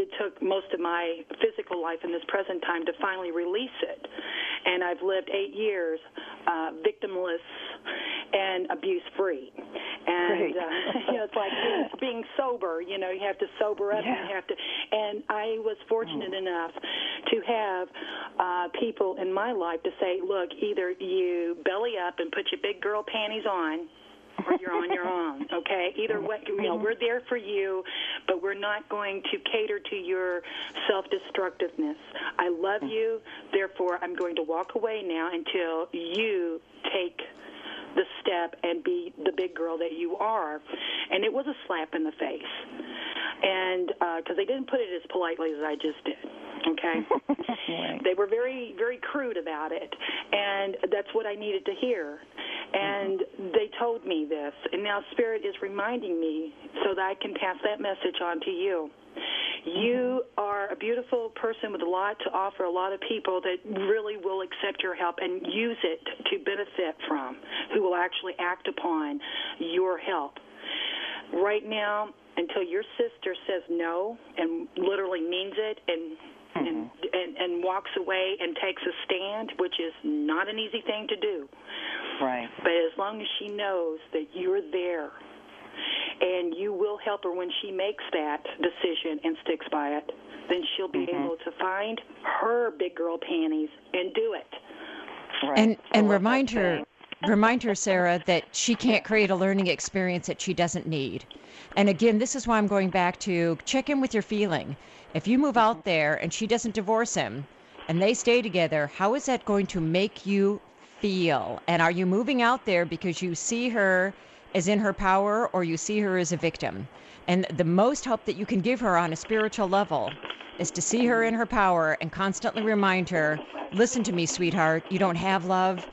it took most of my physical life in this present time to finally release it, and I've lived eight years uh, victimless and abuse-free. And uh, you know, it's like being, being sober. You know, you have to sober up. and You have to. And I was fortunate enough to have uh, people in my life to say, "Look, either you belly up and put your big girl panties on." Or you're on your own, okay? Either way, you know, we're there for you, but we're not going to cater to your self-destructiveness. I love you, therefore I'm going to walk away now until you take the step and be the big girl that you are. And it was a slap in the face. And uh, because they didn't put it as politely as I just did, okay? They were very, very crude about it. And that's what I needed to hear. And mm-hmm. they told me this. And now Spirit is reminding me so that I can pass that message on to you. You mm-hmm. are a beautiful person with a lot to offer a lot of people that really will accept your help and use it to benefit from, who will actually act upon your help. Right now, until your sister says no and literally means it and and, mm-hmm. and and walks away and takes a stand, which is not an easy thing to do. Right. But as long as she knows that you're there and you will help her when she makes that decision and sticks by it, then she'll be Mm-hmm. able to find her big girl panties and do it. Right. and and remind her remind her sarah that she can't create a learning experience that she doesn't need and again this is why i'm going back to check in with your feeling if you move out there and she doesn't divorce him and they stay together how is that going to make you feel and are you moving out there because you see her as in her power or you see her as a victim and the most help that you can give her on a spiritual level is to see her in her power and constantly remind her listen to me, sweetheart. You don't have love.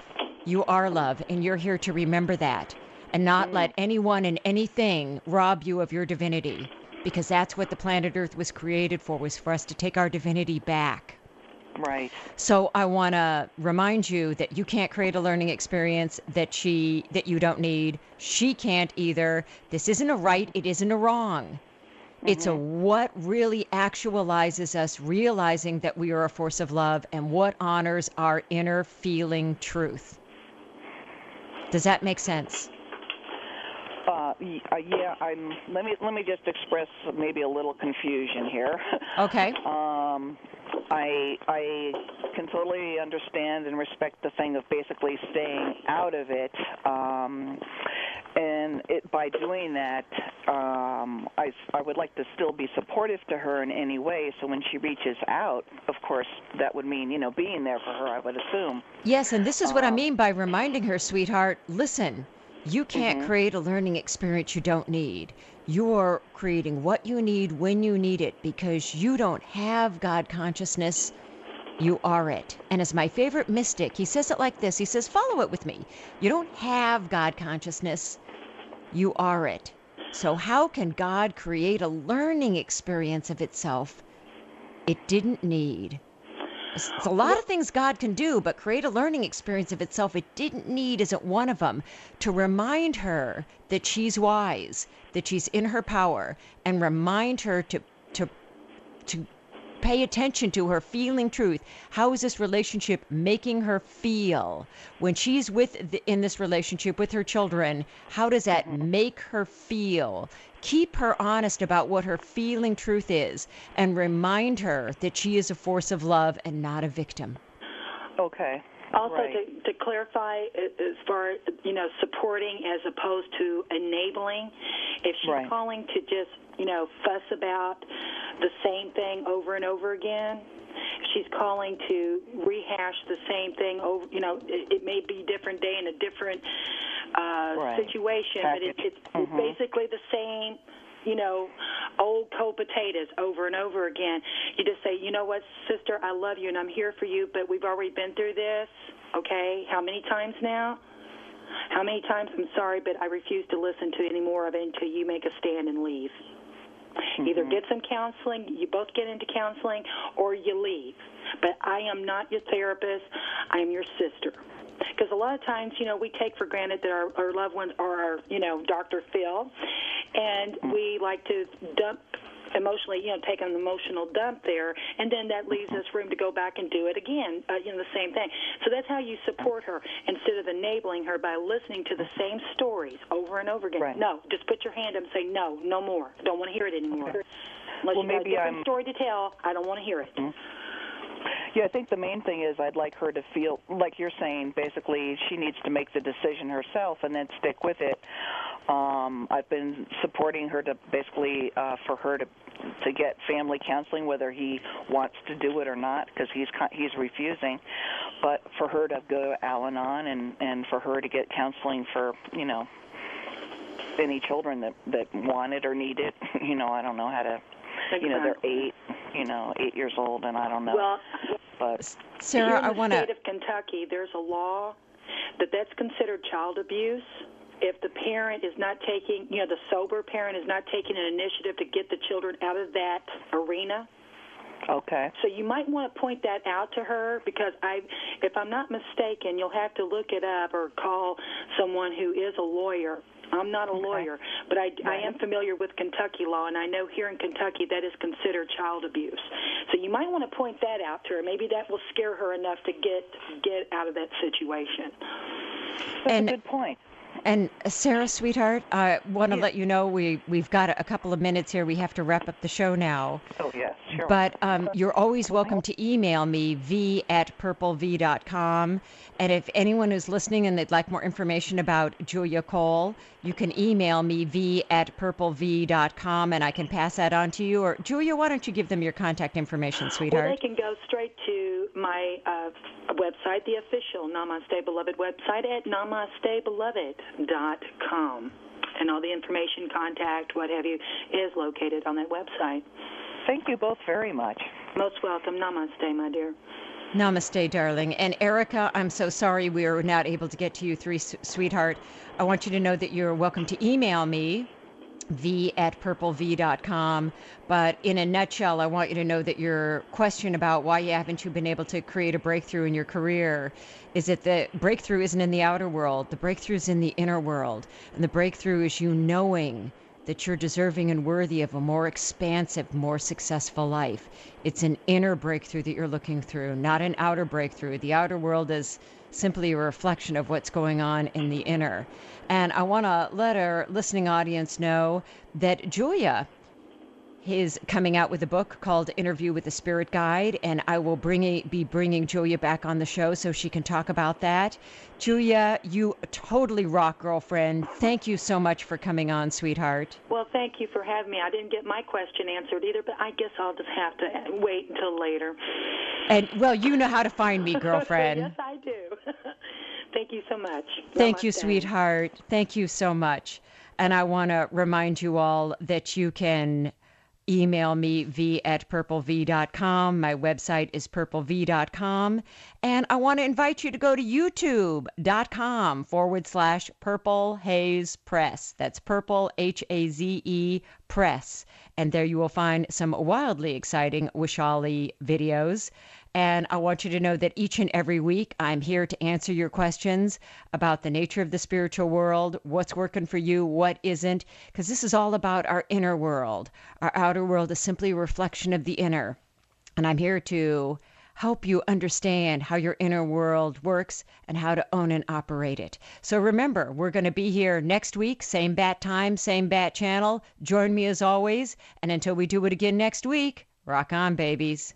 You are love. And you're here to remember that and not mm-hmm. let anyone and anything rob you of your divinity because that's what the planet Earth was created for, was for us to take our divinity back. Right. So I want to remind you that you can't create a learning experience that she that you don't need. She can't either. This isn't a right, it isn't a wrong. It's a mm-hmm. what really actualizes us realizing that we are a force of love and what honors our inner feeling truth. Does that make sense? Uh, y- uh, yeah, I'm. Let me let me just express maybe a little confusion here. Okay. Um, I I can totally understand and respect the thing of basically staying out of it. Um, and it, by doing that, um, I, I would like to still be supportive to her in any way. So when she reaches out, of course, that would mean you know being there for her. I would assume. Yes, and this is what I mean by reminding her, sweetheart, listen, you can't mm-hmm. create a learning experience you don't need. You're creating what you need when you need it because you don't have God consciousness. You are it. And as my favorite mystic, he says it like this He says, Follow it with me. You don't have God consciousness, you are it. So, how can God create a learning experience of itself it didn't need? It's a lot of things God can do, but create a learning experience of itself it didn't need isn't one of them. To remind her that she's wise, that she's in her power, and remind her to to to pay attention to her feeling truth. How is this relationship making her feel when she's with the, in this relationship with her children? How does that make her feel? Keep her honest about what her feeling truth is and remind her that she is a force of love and not a victim. Okay. Also, Right. to, to clarify, as far you know, supporting as opposed to enabling. If she's Right. calling to just you know fuss about the same thing over and over again, she's calling to rehash the same thing over, you know, it, it may be different day in a different uh, Right. situation, but it, Package. it's Mhm. basically the same you know, old cold potatoes over and over again. You just say, you know what, sister, I love you and I'm here for you, but we've already been through this. Okay, how many times now? How many times? I'm sorry, but I refuse to listen to any more of it until you make a stand and leave. Either mm-hmm. get some counseling, you both get into counseling, or you leave. But I am not your therapist. I am your sister. Because a lot of times, you know, we take for granted that our, our loved ones are our, you know, Dr. Phil, and mm-hmm. we like to dump emotionally, you know, take an emotional dump there, and then that leaves us room to go back and do it again, uh, you know, the same thing. So that's how you support her instead of enabling her by listening to the same stories over and over again. No, just put your hand up and say, no, no more. Don't want to hear it anymore. Unless Well, you got a maybe different I'm- story to tell, I don't want to hear it. Yeah, I think the main thing is I'd like her to feel like you're saying. Basically, she needs to make the decision herself and then stick with it. Um, I've been supporting her to basically uh, for her to to get family counseling, whether he wants to do it or not, because he's he's refusing. But for her to go to Al-Anon and and for her to get counseling for you know any children that that want it or need it. You know, I don't know how to. You know, they're eight. You know, eight years old, and I don't know. Well, but Sarah, in I want to. state of Kentucky, there's a law that that's considered child abuse if the parent is not taking, you know, the sober parent is not taking an initiative to get the children out of that arena. Okay. So you might want to point that out to her because I, if I'm not mistaken, you'll have to look it up or call someone who is a lawyer. I'm not a lawyer, but I, I am familiar with Kentucky law, and I know here in Kentucky that is considered child abuse. So you might want to point that out to her. Maybe that will scare her enough to get get out of that situation. That's And- a good point. And uh, Sarah, sweetheart, I want to let you know we we've got a, a couple of minutes here. We have to wrap up the show now. Oh yes, sure. But um, you're always welcome to email me, v at purplev.com. And if anyone is listening and they'd like more information about Julia Cole, you can email me, v at purplev.com, and I can pass that on to you. Or, Julia, why don't you give them your contact information, sweetheart? Well, sweetheart? they can go straight to my uh, website, the official Namaste Beloved website at namastebeloved.com. And all the information, contact, what have you, is located on that website. Thank you both very much. Most welcome. Namaste, my dear. Namaste, darling. And Erica, I'm so sorry we were not able to get to you three, sweetheart. I want you to know that you're welcome to email me, v at purplev.com. But in a nutshell, I want you to know that your question about why you haven't you been able to create a breakthrough in your career is that the breakthrough isn't in the outer world, the breakthrough is in the inner world. And the breakthrough is you knowing that you're deserving and worthy of a more expansive, more successful life. It's an inner breakthrough that you're looking through, not an outer breakthrough. The outer world is simply a reflection of what's going on in the inner. And I want to let our listening audience know that Julia is coming out with a book called Interview with the Spirit Guide, and I will bring a, be bringing Julia back on the show so she can talk about that. Julia, you totally rock, girlfriend. Thank you so much for coming on, sweetheart. Well, thank you for having me. I didn't get my question answered either, but I guess I'll just have to wait until later. And well, you know how to find me, girlfriend. yes, I do. thank you so much. Thank you, sweetheart. Thank you so much. And I want to remind you all that you can email me v at purplev.com. My website is purplev.com. And I want to invite you to go to youtube.com forward slash purple haze press. That's purple H A Z E press. And there you will find some wildly exciting Vishali videos. And I want you to know that each and every week I'm here to answer your questions about the nature of the spiritual world, what's working for you, what isn't, because this is all about our inner world. Our outer world is simply a reflection of the inner. And I'm here to help you understand how your inner world works and how to own and operate it. So remember, we're going to be here next week, same bat time, same bat channel. Join me as always. And until we do it again next week, rock on, babies.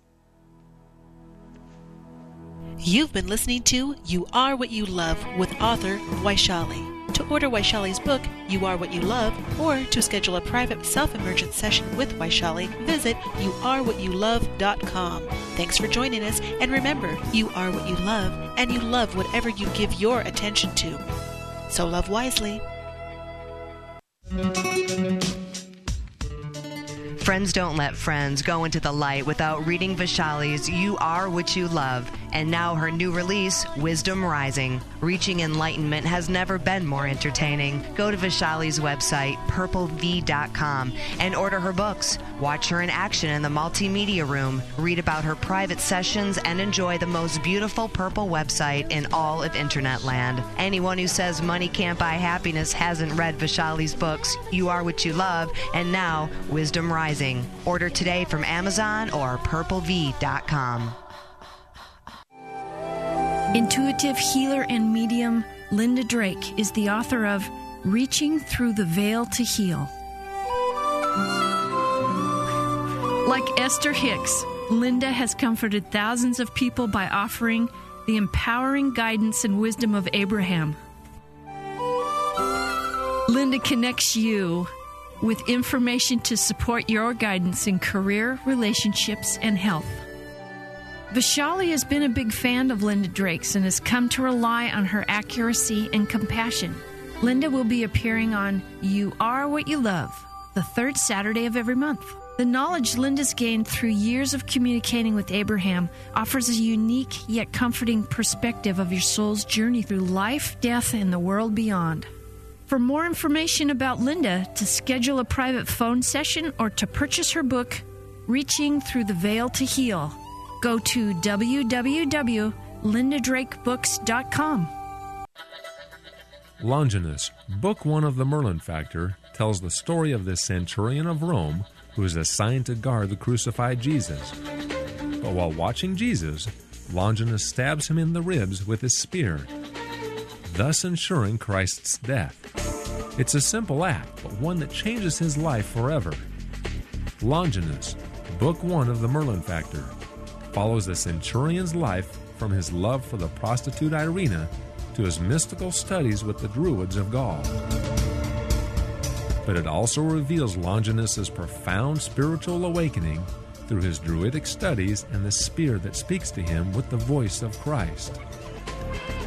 You've been listening to You Are What You Love with author Vishali. To order Vishali's book, You Are What You Love, or to schedule a private self emergent session with Waishali, visit youarewhatyoulove.com. Thanks for joining us, and remember, you are what you love, and you love whatever you give your attention to. So love wisely. Friends don't let friends go into the light without reading Vishali's You Are What You Love, and now her new release, Wisdom Rising. Reaching enlightenment has never been more entertaining. Go to Vishali's website, purplev.com, and order her books. Watch her in action in the multimedia room, read about her private sessions, and enjoy the most beautiful purple website in all of Internet land. Anyone who says money can't buy happiness hasn't read Vishali's books, You Are What You Love, and now Wisdom Rising. Order today from Amazon or purplev.com. Intuitive healer and medium Linda Drake is the author of Reaching Through the Veil to Heal. Like Esther Hicks, Linda has comforted thousands of people by offering the empowering guidance and wisdom of Abraham. Linda connects you with information to support your guidance in career, relationships, and health. Vishali has been a big fan of Linda Drake's and has come to rely on her accuracy and compassion. Linda will be appearing on You Are What You Love, the third Saturday of every month. The knowledge Linda's gained through years of communicating with Abraham offers a unique yet comforting perspective of your soul's journey through life, death, and the world beyond. For more information about Linda, to schedule a private phone session, or to purchase her book, Reaching Through the Veil to Heal. Go to www.lindadrakebooks.com. Longinus, Book One of the Merlin Factor, tells the story of this centurion of Rome who is assigned to guard the crucified Jesus. But while watching Jesus, Longinus stabs him in the ribs with his spear, thus ensuring Christ's death. It's a simple act, but one that changes his life forever. Longinus, Book One of the Merlin Factor, follows the centurion's life from his love for the prostitute Irena to his mystical studies with the Druids of Gaul. But it also reveals Longinus's profound spiritual awakening through his Druidic studies and the spear that speaks to him with the voice of Christ.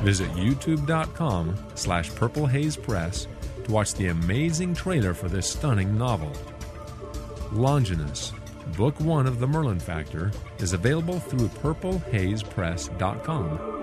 Visit youtube.com slash Purple Haze Press to watch the amazing trailer for this stunning novel. Longinus, Book One of the Merlin Factor, is available through purplehazepress.com.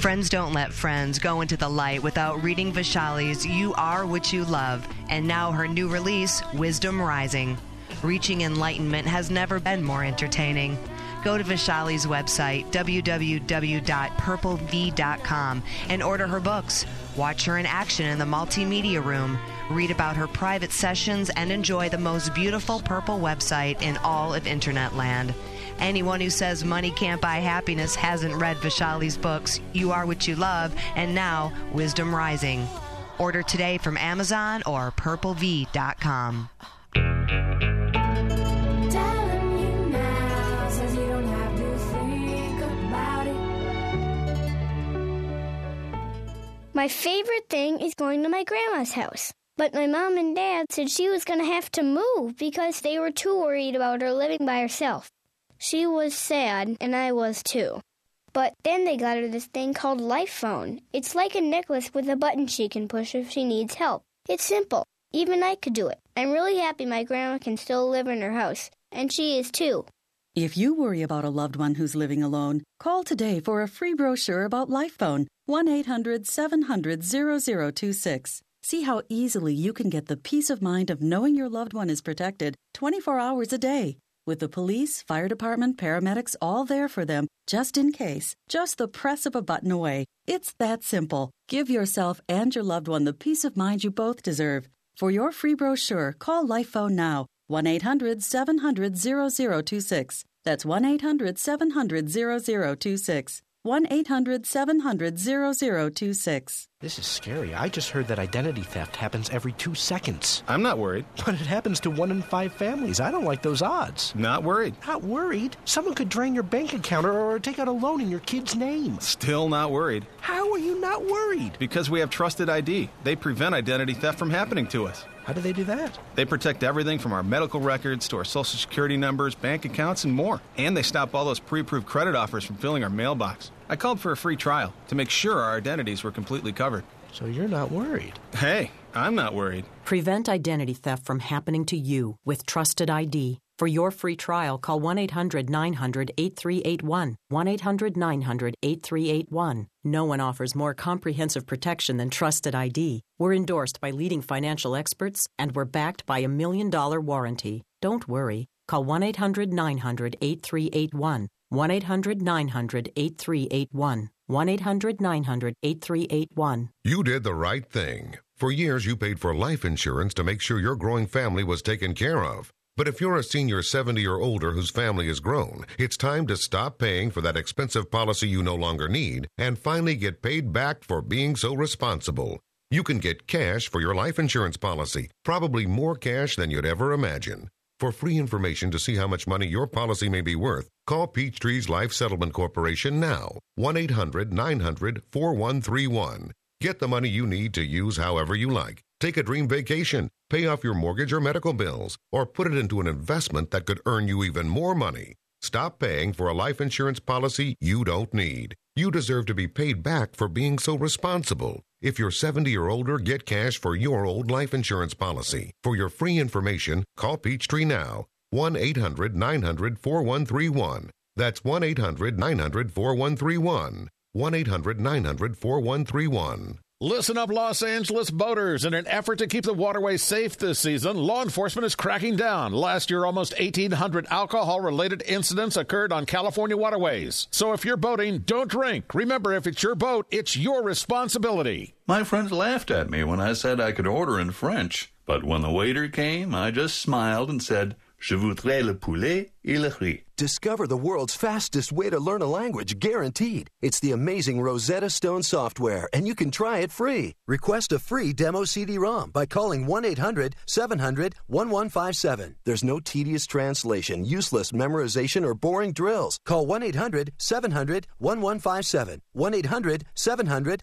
Friends don't let friends go into the light without reading Vishali's You Are What You Love, and now her new release, Wisdom Rising. Reaching enlightenment has never been more entertaining. Go to Vishali's website, www.purplev.com, and order her books. Watch her in action in the multimedia room. Read about her private sessions and enjoy the most beautiful purple website in all of Internet land. Anyone who says money can't buy happiness hasn't read Vishali's books, You Are What You Love, and now Wisdom Rising. Order today from Amazon or purplev.com. My favorite thing is going to my grandma's house. But my mom and dad said she was going to have to move because they were too worried about her living by herself. She was sad, and I was too. But then they got her this thing called Life Phone. It's like a necklace with a button she can push if she needs help. It's simple. Even I could do it. I'm really happy my grandma can still live in her house, and she is too. If you worry about a loved one who's living alone, call today for a free brochure about LifePhone. 1 800 700 0026. See how easily you can get the peace of mind of knowing your loved one is protected 24 hours a day. With the police, fire department, paramedics all there for them, just in case, just the press of a button away. It's that simple. Give yourself and your loved one the peace of mind you both deserve. For your free brochure, call LifePhone now 1 800 700 0026. That's 1 800 700 0026. 1 800 700 0026. This is scary. I just heard that identity theft happens every two seconds. I'm not worried. But it happens to one in five families. I don't like those odds. Not worried. Not worried? Someone could drain your bank account or, or take out a loan in your kid's name. Still not worried. How are you not worried? Because we have Trusted ID. They prevent identity theft from happening to us. How do they do that? They protect everything from our medical records to our social security numbers, bank accounts, and more. And they stop all those pre approved credit offers from filling our mailbox. I called for a free trial to make sure our identities were completely covered. So you're not worried. Hey, I'm not worried. Prevent identity theft from happening to you with Trusted ID. For your free trial, call 1 800 900 8381. 1 800 900 8381. No one offers more comprehensive protection than Trusted ID. We're endorsed by leading financial experts and we're backed by a million dollar warranty. Don't worry. Call 1 800 900 8381. 1 800 900 8381. 1 800 900 8381. You did the right thing. For years, you paid for life insurance to make sure your growing family was taken care of. But if you're a senior 70 or older whose family has grown, it's time to stop paying for that expensive policy you no longer need and finally get paid back for being so responsible. You can get cash for your life insurance policy, probably more cash than you'd ever imagine. For free information to see how much money your policy may be worth, call Peachtree's Life Settlement Corporation now. 1 800 900 4131. Get the money you need to use however you like. Take a dream vacation, pay off your mortgage or medical bills, or put it into an investment that could earn you even more money. Stop paying for a life insurance policy you don't need. You deserve to be paid back for being so responsible. If you're 70 or older, get cash for your old life insurance policy. For your free information, call Peachtree now. 1 800 900 4131. That's 1 800 900 4131. 1 800 900 4131. Listen up, Los Angeles boaters. In an effort to keep the waterway safe this season, law enforcement is cracking down. Last year, almost 1,800 alcohol related incidents occurred on California waterways. So if you're boating, don't drink. Remember, if it's your boat, it's your responsibility. My friends laughed at me when I said I could order in French. But when the waiter came, I just smiled and said, Je voudrais le poulet et le riz. Discover the world's fastest way to learn a language, guaranteed. It's the amazing Rosetta Stone software, and you can try it free. Request a free demo CD-ROM by calling 1-800-700-1157. There's no tedious translation, useless memorization, or boring drills. Call 1-800-700-1157. 1-800-700-1157.